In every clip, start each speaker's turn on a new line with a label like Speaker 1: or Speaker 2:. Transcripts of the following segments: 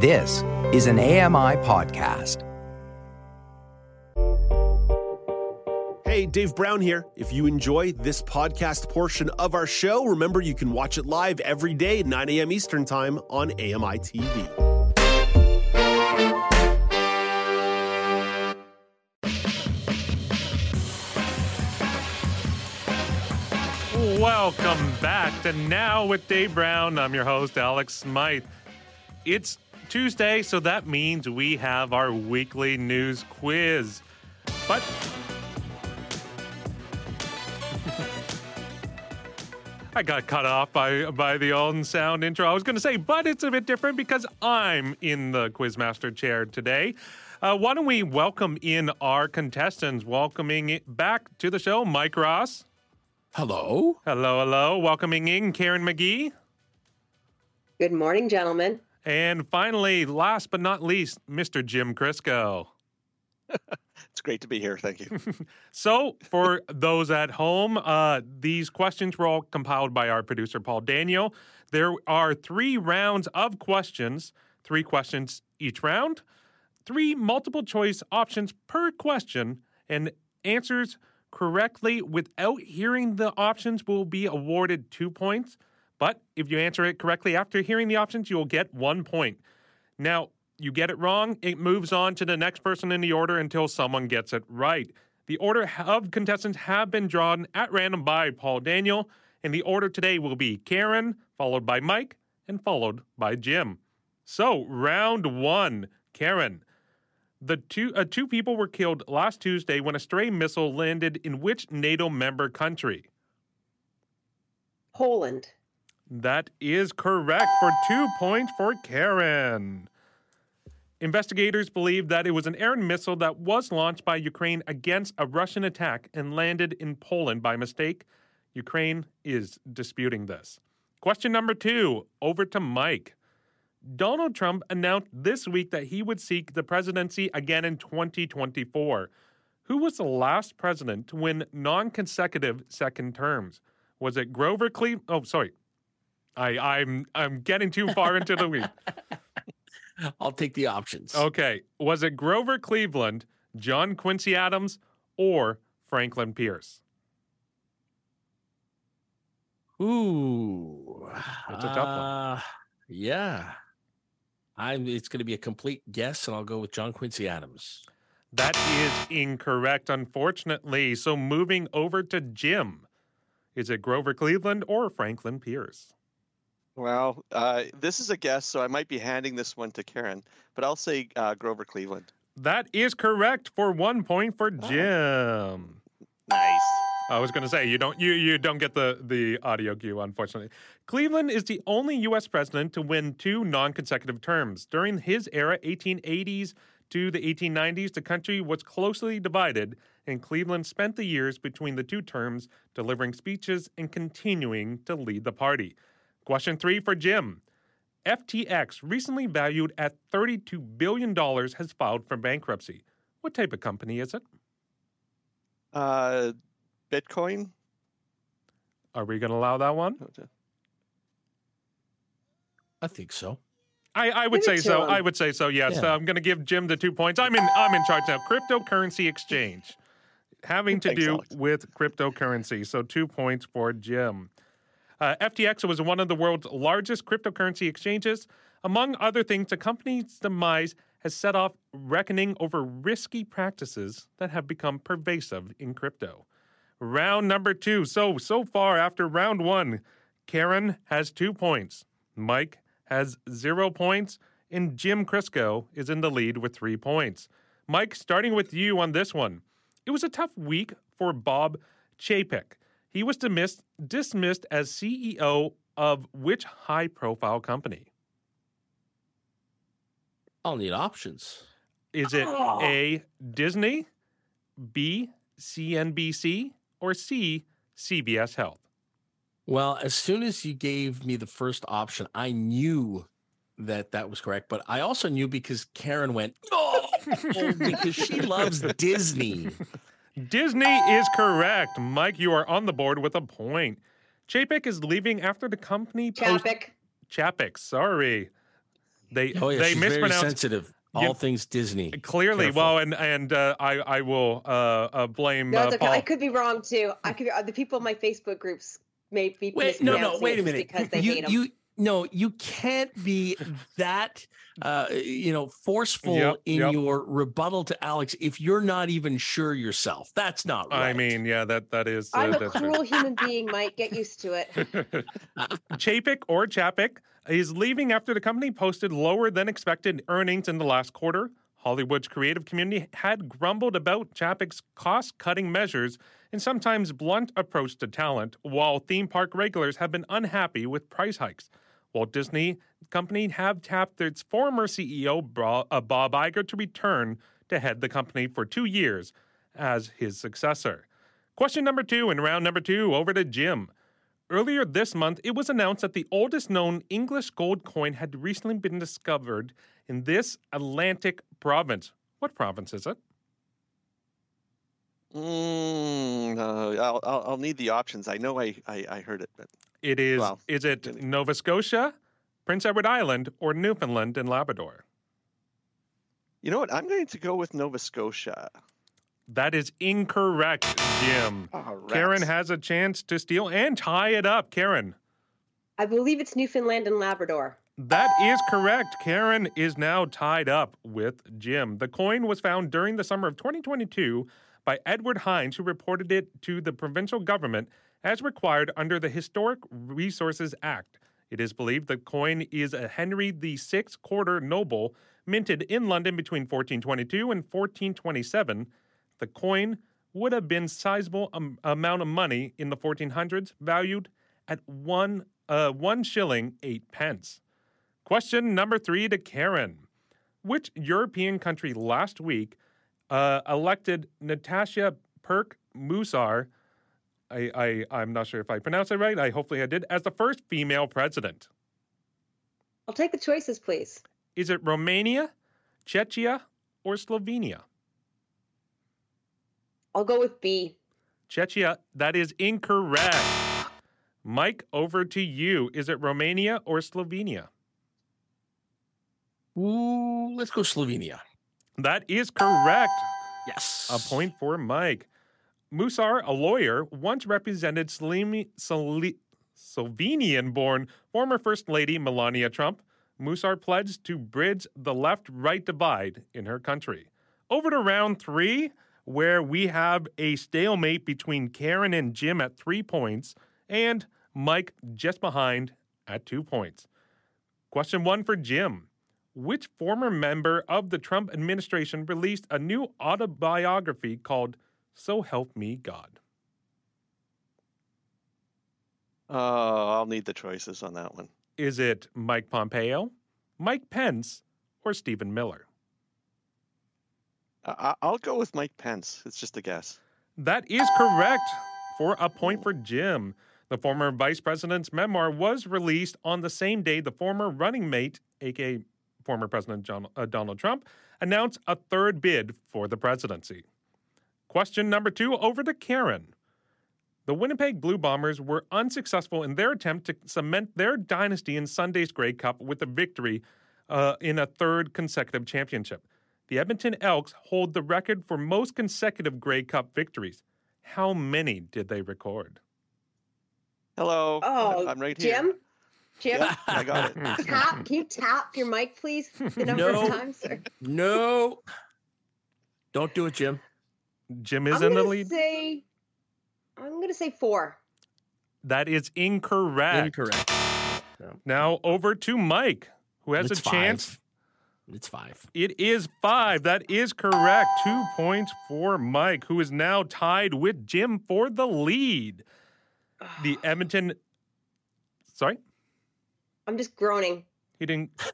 Speaker 1: This is an AMI podcast.
Speaker 2: Hey, Dave Brown here. If you enjoy this podcast portion of our show, remember you can watch it live every day at 9 a.m. Eastern Time on AMI TV.
Speaker 3: Welcome back to Now with Dave Brown. I'm your host, Alex Smythe. It's Tuesday, so that means we have our weekly news quiz. But I got cut off by by the old sound intro. I was going to say, but it's a bit different because I'm in the quizmaster chair today. Uh, why don't we welcome in our contestants? Welcoming it back to the show, Mike Ross.
Speaker 4: Hello.
Speaker 3: Hello, hello. Welcoming in Karen McGee.
Speaker 5: Good morning, gentlemen.
Speaker 3: And finally, last but not least, Mr. Jim Crisco.
Speaker 4: It's great to be here. Thank you.
Speaker 3: So, for those at home, uh, these questions were all compiled by our producer, Paul Daniel. There are three rounds of questions, three questions each round, three multiple choice options per question, and answers correctly without hearing the options will be awarded two points. But if you answer it correctly after hearing the options, you'll get one point. Now, you get it wrong, it moves on to the next person in the order until someone gets it right. The order of contestants have been drawn at random by Paul Daniel, and the order today will be Karen, followed by Mike, and followed by Jim. So, round one, Karen. The two uh, two people were killed last Tuesday when a stray missile landed in which NATO member country?
Speaker 5: Poland.
Speaker 3: That is correct for two points for Karen. Investigators believe that it was an errant missile that was launched by Ukraine against a Russian attack and landed in Poland by mistake. Ukraine is disputing this. Question number two over to Mike. Donald Trump announced this week that he would seek the presidency again in 2024. Who was the last president to win non consecutive second terms? Was it Grover Cleveland? Oh, sorry. I, I'm I'm getting too far into the week.
Speaker 4: I'll take the options.
Speaker 3: Okay. Was it Grover Cleveland, John Quincy Adams, or Franklin Pierce?
Speaker 4: Ooh.
Speaker 3: That's a tough one.
Speaker 4: Uh, Yeah. I'm it's gonna be a complete guess, and I'll go with John Quincy Adams.
Speaker 3: That is incorrect, unfortunately. So moving over to Jim. Is it Grover Cleveland or Franklin Pierce?
Speaker 6: Well, uh, this is a guess, so I might be handing this one to Karen, but I'll say uh, Grover Cleveland.
Speaker 3: That is correct for one point for Jim.
Speaker 6: Nice.
Speaker 3: I was going to say you don't you you don't get the the audio cue unfortunately. Cleveland is the only U.S. president to win two non-consecutive terms during his era, 1880s to the 1890s. The country was closely divided, and Cleveland spent the years between the two terms delivering speeches and continuing to lead the party. Question three for Jim. FTX, recently valued at $32 billion, has filed for bankruptcy. What type of company is it?
Speaker 6: Uh, Bitcoin.
Speaker 3: Are we going to allow that one?
Speaker 4: I think so.
Speaker 3: I, I would
Speaker 5: Give
Speaker 3: say so.
Speaker 5: him.
Speaker 3: I would say so. Yes,
Speaker 4: Yeah.
Speaker 3: I'm going to give Jim the two points. I'm in. I'm in charge now. Cryptocurrency exchange, having to
Speaker 6: Thanks,
Speaker 3: do
Speaker 6: Alex.
Speaker 3: with cryptocurrency. So two points for Jim. Uh, FTX was one of the world's largest cryptocurrency exchanges. Among other things, the company's demise has set off reckoning over risky practices that have become pervasive in crypto. Round number two. So, so far after round one, Karen has two points, Mike has zero points, and Jim Crisco is in the lead with three points. Mike, starting with you on this one. It was a tough week for Bob Chapek. He was dismissed, dismissed as CEO of which high profile company?
Speaker 4: I'll need options.
Speaker 3: Is it
Speaker 5: Oh.
Speaker 3: A, Disney, B, CNBC, or C, CBS Health?
Speaker 4: Well, as soon as you gave me the first option, I knew that that was correct. But I also knew because Karen went, oh, because she loves Disney.
Speaker 3: Disney is correct. Mike, you are on the board with a point. Chapek is leaving after the company post-
Speaker 5: Chapek.
Speaker 3: Chapek, sorry. They
Speaker 4: Oh yeah,
Speaker 3: they
Speaker 4: she's very
Speaker 3: mispronounced
Speaker 4: sensitive. All
Speaker 3: Yeah.
Speaker 4: things Disney.
Speaker 3: clearly.
Speaker 4: Careful.
Speaker 3: Well, and and uh, I I will uh, uh, blame
Speaker 5: No,
Speaker 3: uh,
Speaker 5: okay.
Speaker 3: Paul.
Speaker 5: I could be wrong too. I could be, uh, the people in my Facebook groups may be
Speaker 4: Wait, no, no, wait a minute.
Speaker 5: because they
Speaker 4: you,
Speaker 5: them.
Speaker 4: you, no, you can't be that, uh, you know, forceful
Speaker 3: Yep,
Speaker 4: in
Speaker 3: yep.
Speaker 4: your rebuttal to Alex if you're not even sure yourself. That's not right.
Speaker 3: I mean, yeah, that that is. Uh,
Speaker 5: I'm a
Speaker 3: that's true.
Speaker 5: cruel human being, Mike. Get used to it.
Speaker 3: Chapek or Chapek is leaving after the company posted lower than expected earnings in the last quarter. Hollywood's creative community had grumbled about Chapek's cost cutting measures and sometimes blunt approach to talent, while theme park regulars have been unhappy with price hikes. Walt Disney Company have tapped its former CEO uh, Bob Iger to return to head the company for two years as his successor. Question number two in round number two over to Jim. Earlier this month, it was announced that the oldest known English gold coin had recently been discovered in this Atlantic province. What province is it?
Speaker 6: Mm, I'll, I'll I'll need the options. I know I I, I heard it, but
Speaker 3: It is.
Speaker 6: Wow.
Speaker 3: Is it
Speaker 6: Really?
Speaker 3: Nova Scotia, Prince Edward Island, or Newfoundland and Labrador?
Speaker 6: you know what? I'm going to go with Nova Scotia.
Speaker 3: That is incorrect, Jim.
Speaker 6: Oh,
Speaker 3: Karen has a chance to steal and tie it up. Karen.
Speaker 5: I believe it's Newfoundland and Labrador.
Speaker 3: That is correct. Karen is now tied up with Jim. The coin was found during the summer of 2022 by Edward Hynes, who reported it to the provincial government as required under the Historic Resources Act. It is believed the coin is a Henry VI quarter noble minted in London between 1422 and 1427. The coin would have been sizable am- amount of money in the 1400s, valued at one uh, one shilling eight pence. Question number three to Karen. Which European country last week uh, elected Natasha Perk Musar? I, I, I'm not sure if I pronounced it right. I hopefully I did. As the first female president.
Speaker 5: I'll take the choices, please.
Speaker 3: Is it Romania, Czechia, or Slovenia?
Speaker 5: I'll go with B.
Speaker 3: Czechia, that is incorrect. Mike, over to you. Is it Romania or Slovenia?
Speaker 4: Ooh, let's go Slovenia.
Speaker 3: That is correct.
Speaker 4: Yes.
Speaker 3: A point for Mike. Musar, a lawyer, once represented Slemi- Sli- Slovenian born former First Lady Melania Trump. Musar pledged to bridge the left right divide in her country. Over to round three, where we have a stalemate between Karen and Jim at three points, and Mike just behind at two points. Question one for Jim. Which former member of the Trump administration released a new autobiography called So Help Me God?
Speaker 6: Oh, I'll need the choices on that one.
Speaker 3: Is it Mike Pompeo, Mike Pence, or Stephen Miller?
Speaker 6: I, I'll go with Mike Pence. It's just a guess.
Speaker 3: That is correct for a point for Jim. The former vice president's memoir was released on the same day the former running mate, aka former President John, uh, Donald Trump, announced a third bid for the presidency. Question number two over to Karen. The Winnipeg Blue Bombers were unsuccessful in their attempt to cement their dynasty in Sunday's Grey Cup with a victory uh, in a third consecutive championship. The Edmonton Elks hold the record for most consecutive Grey Cup victories. How many did they record?
Speaker 6: Hello.
Speaker 5: Oh,
Speaker 6: I'm right here.
Speaker 5: Jim? Jim?
Speaker 6: Yeah, I got it.
Speaker 5: Tap, can you tap your mic, please? The number
Speaker 4: No.
Speaker 5: of times? Or-
Speaker 4: No. Don't do it, Jim.
Speaker 3: Jim is
Speaker 5: I'm
Speaker 3: in the lead.
Speaker 5: say, I'm gonna say four.
Speaker 3: That is incorrect.
Speaker 4: Incorrect.
Speaker 3: Now over to Mike, who has
Speaker 4: It's
Speaker 3: a chance.
Speaker 4: five. It's five.
Speaker 3: It is five. That is correct. Two points for Mike, who is now tied with Jim for the lead. The Edmonton. Sorry,
Speaker 5: I'm just groaning.
Speaker 3: he didn't.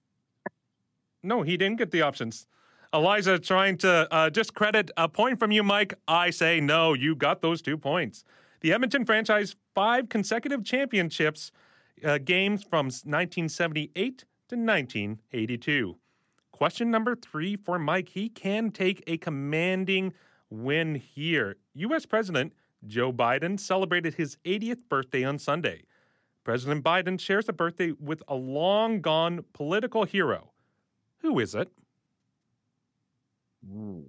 Speaker 3: No, he didn't get the options. Eliza trying to uh, discredit a point from you, Mike. I say no. You got those two points. The Edmonton franchise five consecutive championships uh, games from 1978 to 1982. Question number three for Mike. He can take a commanding win here. U.S. President Joe Biden celebrated his 80th birthday on Sunday. President Biden shares a birthday with a long gone political hero. Who is it?
Speaker 4: Am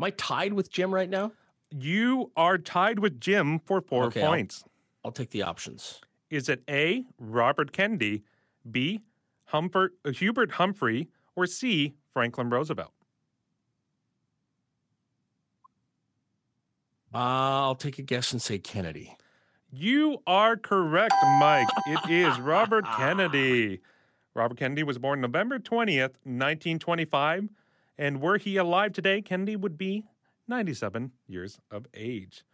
Speaker 4: I tied with Jim right now?
Speaker 3: You are tied with Jim for four
Speaker 4: Okay, I'll-
Speaker 3: points.
Speaker 4: I'll take the options.
Speaker 3: Is it A, Robert Kennedy, B, Humbert, uh, Hubert Humphrey, or C, Franklin Roosevelt?
Speaker 4: Uh, I'll take a guess and say Kennedy.
Speaker 3: You are correct, Mike. It is Robert Kennedy. Robert Kennedy was born November 20th, 1925. And were he alive today, Kennedy would be 97 years of age.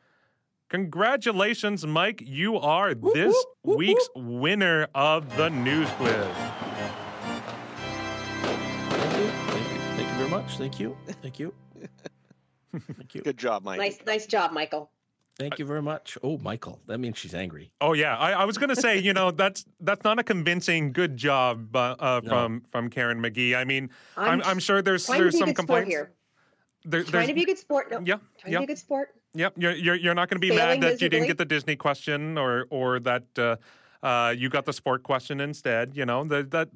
Speaker 3: Congratulations, Mike. You are this
Speaker 4: whoop, whoop,
Speaker 3: week's winner of the news quiz.
Speaker 4: Thank you. Thank you. Thank you very much. Thank you. Thank you. Thank you.
Speaker 6: Good job, Mike.
Speaker 5: Nice, nice job, Michael.
Speaker 4: Thank you very much. Oh, Michael. That means she's angry.
Speaker 3: Oh yeah, I, I was going to say, you know, that's that's not a convincing good job uh, uh,
Speaker 4: No.
Speaker 3: from from Karen McGee. I mean, I'm, I'm sure there's
Speaker 5: trying to
Speaker 3: there's
Speaker 5: be a
Speaker 3: some
Speaker 5: good sport
Speaker 3: complaints.
Speaker 5: here.
Speaker 3: There,
Speaker 5: Trying
Speaker 3: there's,
Speaker 5: to be a good sport. No,
Speaker 3: yeah,
Speaker 5: trying
Speaker 3: yeah.
Speaker 5: to be a good sport.
Speaker 3: Yep, you're you're, you're not going to be
Speaker 5: Failing
Speaker 3: mad that you didn't get the Disney question or or that uh, uh, you got the sport question instead. You know, the, that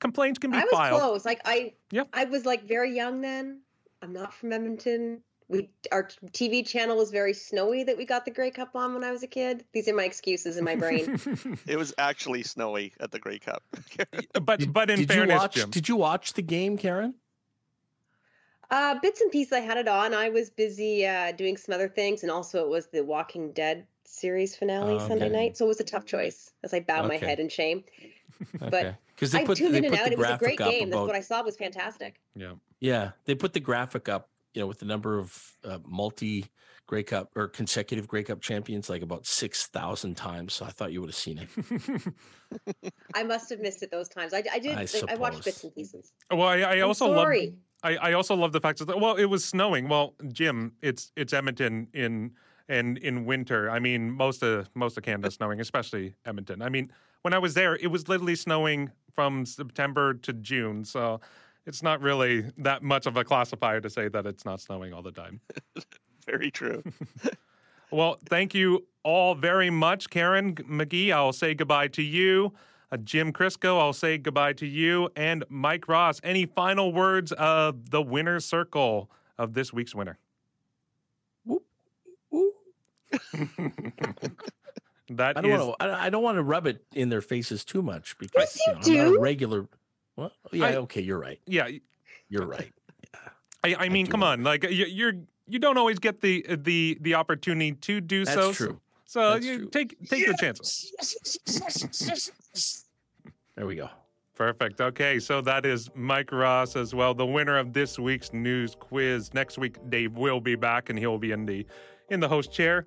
Speaker 3: complaints can be
Speaker 5: I was
Speaker 3: filed.
Speaker 5: close. Like I,
Speaker 3: Yeah.
Speaker 5: I was like very young then. I'm not from Edmonton. We our TV channel was very snowy that we got the Grey Cup on when I was a kid. These are my excuses in my brain.
Speaker 6: It was actually snowy at the Grey Cup.
Speaker 3: but but in
Speaker 4: did
Speaker 3: fairness,
Speaker 4: you watch?
Speaker 3: Jim,
Speaker 4: Did you watch the game, Karen?
Speaker 5: uh, bits and pieces. I had it on. I was busy uh, doing some other things, and also it was the Walking Dead series finale
Speaker 4: Oh,
Speaker 5: Sunday night, so it was a tough choice as I bowed my head in shame. But
Speaker 4: because
Speaker 5: I
Speaker 4: they put
Speaker 5: tuned
Speaker 4: they
Speaker 5: in and out. It was a great
Speaker 4: up
Speaker 5: game. That's what I saw was fantastic.
Speaker 3: yeah.
Speaker 4: yeah they put the graphic up you know with the number of uh, multi Grey Cup or consecutive Grey Cup champions like about six thousand times. So I thought you would have seen it.
Speaker 5: I must have missed it those times. I, I did.
Speaker 4: I
Speaker 5: I, watched bits and pieces.
Speaker 3: well, I, I also love. I, I also love the fact that well, it was snowing. Well, Jim, it's it's Edmonton in and in winter. I mean, most of most of Canada's snowing, especially Edmonton. I mean, when I was there, it was literally snowing from September to June. So it's not really that much of a classifier to say that it's not snowing all the time.
Speaker 6: Very true.
Speaker 3: Well, thank you all very much, Karen McGee. I'll say goodbye to you. Uh, Jim Crisco, I'll say goodbye to you. And Mike Ross, any final words of the winner's circle of this week's winner?
Speaker 4: Ooh.
Speaker 3: That
Speaker 4: I don't
Speaker 3: is-
Speaker 4: want to. I I don't want to rub it in their faces too much because
Speaker 5: Yes, you
Speaker 4: know, I'm not a regular. Well, yeah,
Speaker 3: I-
Speaker 4: okay, you're right.
Speaker 3: yeah.
Speaker 4: You're right.
Speaker 3: I, I mean,
Speaker 4: do
Speaker 3: come on, like you, you're you don't always get the uh, the the opportunity to do so.
Speaker 4: That's
Speaker 3: so.
Speaker 4: true.
Speaker 3: So
Speaker 4: That's
Speaker 3: you
Speaker 4: true.
Speaker 3: take take your chances.
Speaker 4: There we go.
Speaker 3: Perfect. Okay, so that is Mike Ross as well, the winner of this week's news quiz. Next week, Dave will be back, and he'll be in the in the host chair.